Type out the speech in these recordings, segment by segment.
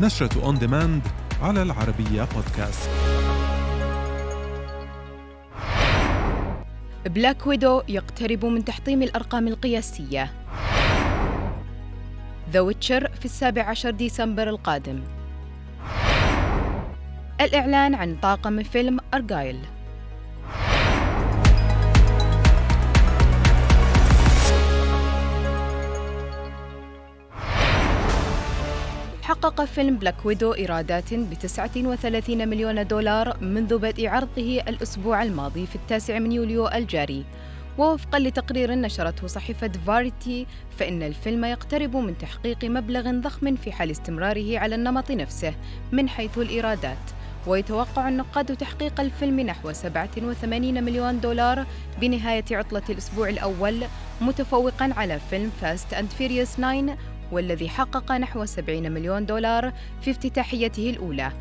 نشرة On Demand على العربية بودكاست Black Widow يقترب من تحطيم الأرقام القياسية. The Witcher في السابع عشر ديسمبر القادم. الإعلان عن طاقم فيلم Argylle حقق فيلم Black Widow إيرادات ب 39 مليون دولار منذ بدء عرضه الأسبوع الماضي في التاسع من يوليو الجاري. ووفقا لتقرير نشرته صحيفة فاريتي فإن الفيلم يقترب من تحقيق مبلغ ضخم في حال استمراره على النمط نفسه من حيث الإيرادات. ويتوقع النقاد تحقيق الفيلم نحو 87 مليون دولار بنهاية عطلة الأسبوع الأول متفوقا على فيلم Fast and Furious 9 والذي حقق نحو 70 مليون دولار في افتتاحيته الأولى.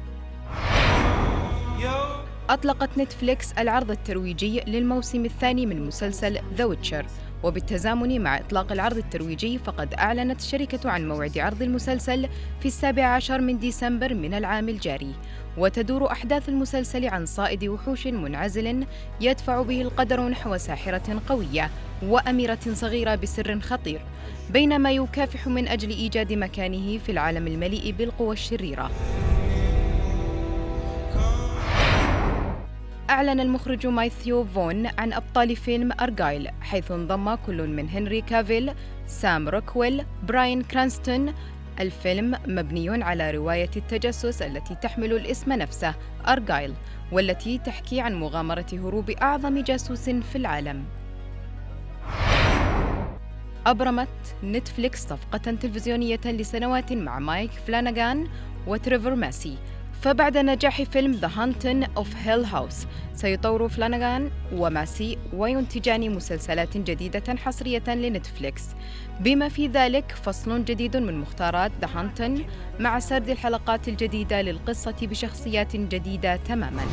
أطلقت نتفليكس العرض الترويجي للموسم الثاني من مسلسل The Witcher وبالتزامن مع إطلاق العرض الترويجي فقد أعلنت الشركة عن موعد عرض المسلسل في السابع عشر من ديسمبر من العام الجاري. وتدور أحداث المسلسل عن صائد وحوش منعزل يدفع به القدر نحو ساحرة قوية وأميرة صغيرة بسر خطير بينما يكافح من أجل إيجاد مكانه في العالم المليء بالقوى الشريرة. أعلن المخرج ماثيو فون عن أبطال فيلم Argylle حيث انضم كل من هنري كافيل، سام روكويل، براين كرانستون. الفيلم مبني على رواية التجسس التي تحمل الاسم نفسه Argylle والتي تحكي عن مغامرة هروب أعظم جاسوس في العالم. أبرمت نتفليكس صفقة تلفزيونية لسنوات مع مايك فلانغان وتريفر ماسي. فبعد نجاح فيلم The Haunting of Hill House سيطور فلانغان وماسي وينتجان مسلسلات جديدة حصرية لنتفليكس. بما في ذلك فصل جديد من مختارات The Haunting مع سرد الحلقات الجديدة للقصة بشخصيات جديدة تماماً.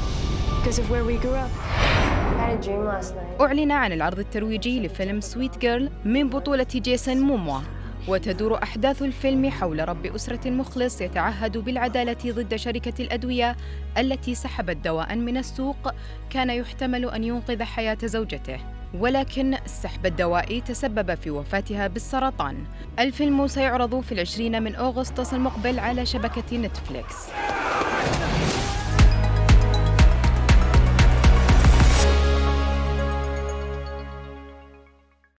أعلن عن العرض الترويجي لفيلم سويت جيرل من بطولة جيسون موموا. وتدور أحداث الفيلم حول رب أسرة مخلص يتعهد بالعدالة ضد شركة الأدوية التي سحبت دواء من السوق كان يحتمل أن ينقذ حياة زوجته. ولكن السحب الدوائي تسبب في وفاتها بالسرطان. الفيلم سيعرض في العشرين من أغسطس المقبل على شبكة نتفليكس.